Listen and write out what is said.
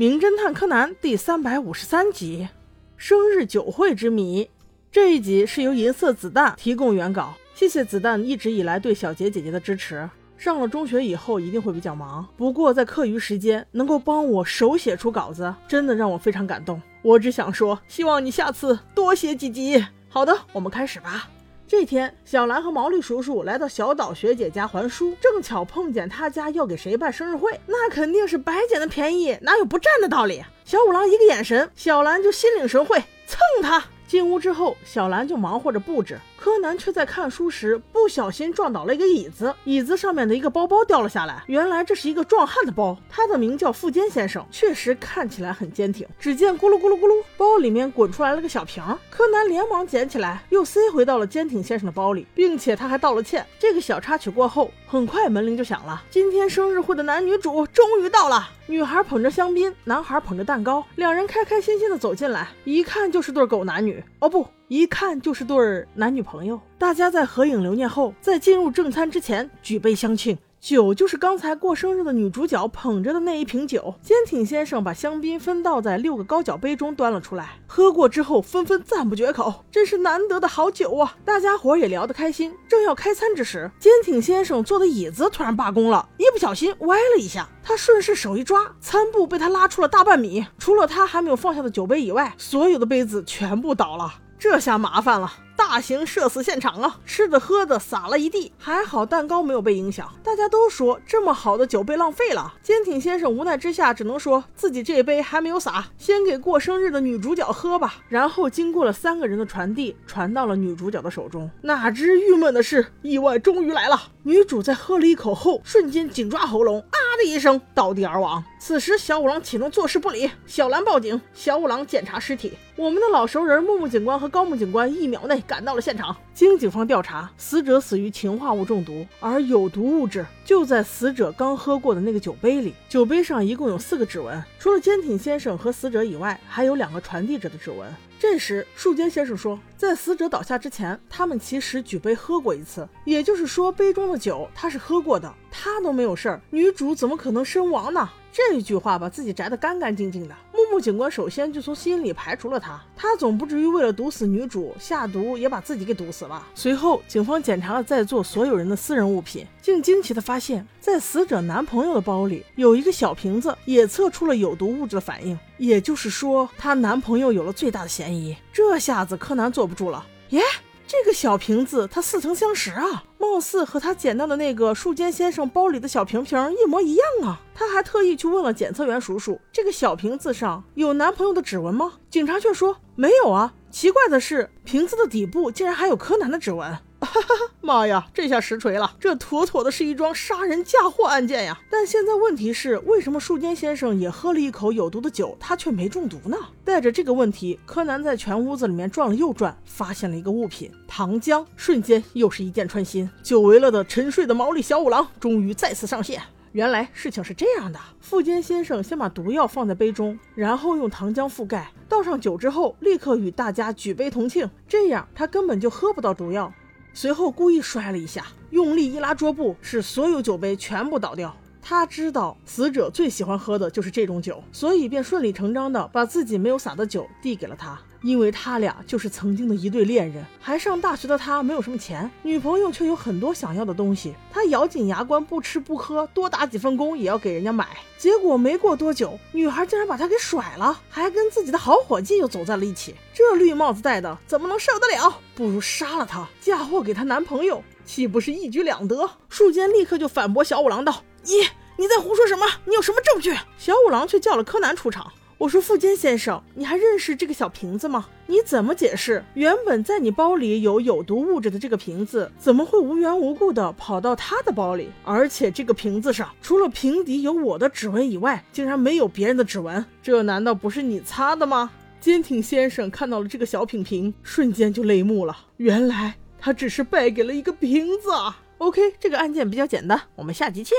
名侦探柯南》第三百五十三集《生日酒会之谜》。这一集是由银色子弹提供原稿，谢谢子弹一直以来对小杰姐姐的支持。上了中学以后一定会比较忙，不过在课余时间能够帮我手写出稿子，真的让我非常感动。我只想说，希望你下次多写几集。好的，我们开始吧。这天，小兰和毛利叔叔来到小岛学姐家还书，正巧碰见他家要给谁办生日会，那肯定是白捡的便宜，哪有不占的道理？小五郎一个眼神，小兰就心领神会，蹭他。进屋之后，小兰就忙活着布置，柯南却在看书时不小心撞倒了一个椅子，椅子上面的一个包包掉了下来。原来这是一个壮汉的包，他的名叫富坚先生，确实看起来很坚挺。只见咕噜咕噜咕噜，包里面滚出来了个小瓶，柯南连忙捡起来，又塞回到了坚挺先生的包里，并且他还道了歉。这个小插曲过后，很快门铃就响了，今天生日会的男女主终于到了。女孩捧着香槟，男孩捧着蛋糕，两人开开心心的走进来，一看就是对狗男女哦，不，一看就是对男女朋友。大家在合影留念后，在进入正餐之前举杯相庆。酒就是刚才过生日的女主角捧着的那一瓶酒。坚挺先生把香槟分倒在六个高脚杯中端了出来，喝过之后纷纷赞不绝口，真是难得的好酒啊！大家伙也聊得开心。正要开餐之时，坚挺先生坐的椅子突然罢工了，一不小心歪了一下，他顺势手一抓，餐布被他拉出了大半米，除了他还没有放下的酒杯以外，所有的杯子全部倒了。这下麻烦了。大型社死现场啊！吃的喝的洒了一地，还好蛋糕没有被影响。大家都说这么好的酒被浪费了。坚挺先生无奈之下，只能说自己这杯还没有洒，先给过生日的女主角喝吧。然后经过了三个人的传递，传到了女主角的手中。哪知郁闷的是，意外终于来了。女主在喝了一口后，瞬间紧抓喉咙，啊的一声倒地而亡。此时小五郎启动坐视不理，小兰报警，小五郎检查尸体。我们的老熟人木木警官和高木警官一秒内。赶到了现场，经警方调查，死者死于氰化物中毒，而有毒物质就在死者刚喝过的那个酒杯里。酒杯上一共有四个指纹，除了坚挺先生和死者以外，还有两个传递者的指纹。这时，树坚先生说，在死者倒下之前，他们其实举杯喝过一次，也就是说，杯中的酒他是喝过的，他都没有事儿，女主怎么可能身亡呢？这句话把自己摘得干干净净的。木木警官首先就从心里排除了他，他总不至于为了毒死女主下毒也把自己给毒死了。随后，警方检查了在座所有人的私人物品，竟惊奇地发现，在死者男朋友的包里有一个小瓶子，也测出了有毒物质的反应。也就是说，她男朋友有了最大的嫌疑。这下子柯南坐不住了，耶！这个小瓶子，它似曾相识啊，貌似和他捡到的那个树间先生包里的小瓶瓶一模一样啊。他还特意去问了检测员叔叔，这个小瓶子上有男朋友的指纹吗？警察却说没有啊。奇怪的是，瓶子的底部竟然还有柯南的指纹。哈哈哈！妈呀，这下实锤了，这妥妥的是一桩杀人嫁祸案件呀！但现在问题是，为什么树间先生也喝了一口有毒的酒，他却没中毒呢？带着这个问题，柯南在全屋子里面转了又转，发现了一个物品——糖浆。瞬间又是一箭穿心，久违了的沉睡的毛利小五郎终于再次上线。原来事情是这样的：富坚先生先把毒药放在杯中，然后用糖浆覆盖，倒上酒之后，立刻与大家举杯同庆，这样他根本就喝不到毒药。随后故意摔了一下，用力一拉桌布，使所有酒杯全部倒掉。他知道死者最喜欢喝的就是这种酒，所以便顺理成章的把自己没有洒的酒递给了他。因为他俩就是曾经的一对恋人，还上大学的他没有什么钱，女朋友却有很多想要的东西。他咬紧牙关，不吃不喝，多打几份工也要给人家买。结果没过多久，女孩竟然把他给甩了，还跟自己的好伙计又走在了一起。这绿帽子戴的怎么能受得了？不如杀了他，嫁祸给她男朋友，岂不是一举两得？树坚立刻就反驳小五郎道：“你你在胡说什么？你有什么证据？”小五郎却叫了柯南出场。我说：“富坚先生，你还认识这个小瓶子吗？你怎么解释原本在你包里有有毒物质的这个瓶子，怎么会无缘无故的跑到他的包里？而且这个瓶子上除了瓶底有我的指纹以外，竟然没有别人的指纹，这难道不是你擦的吗？”坚挺先生看到了这个小品瓶，瞬间就泪目了。原来他只是败给了一个瓶子啊！OK，这个案件比较简单，我们下集见。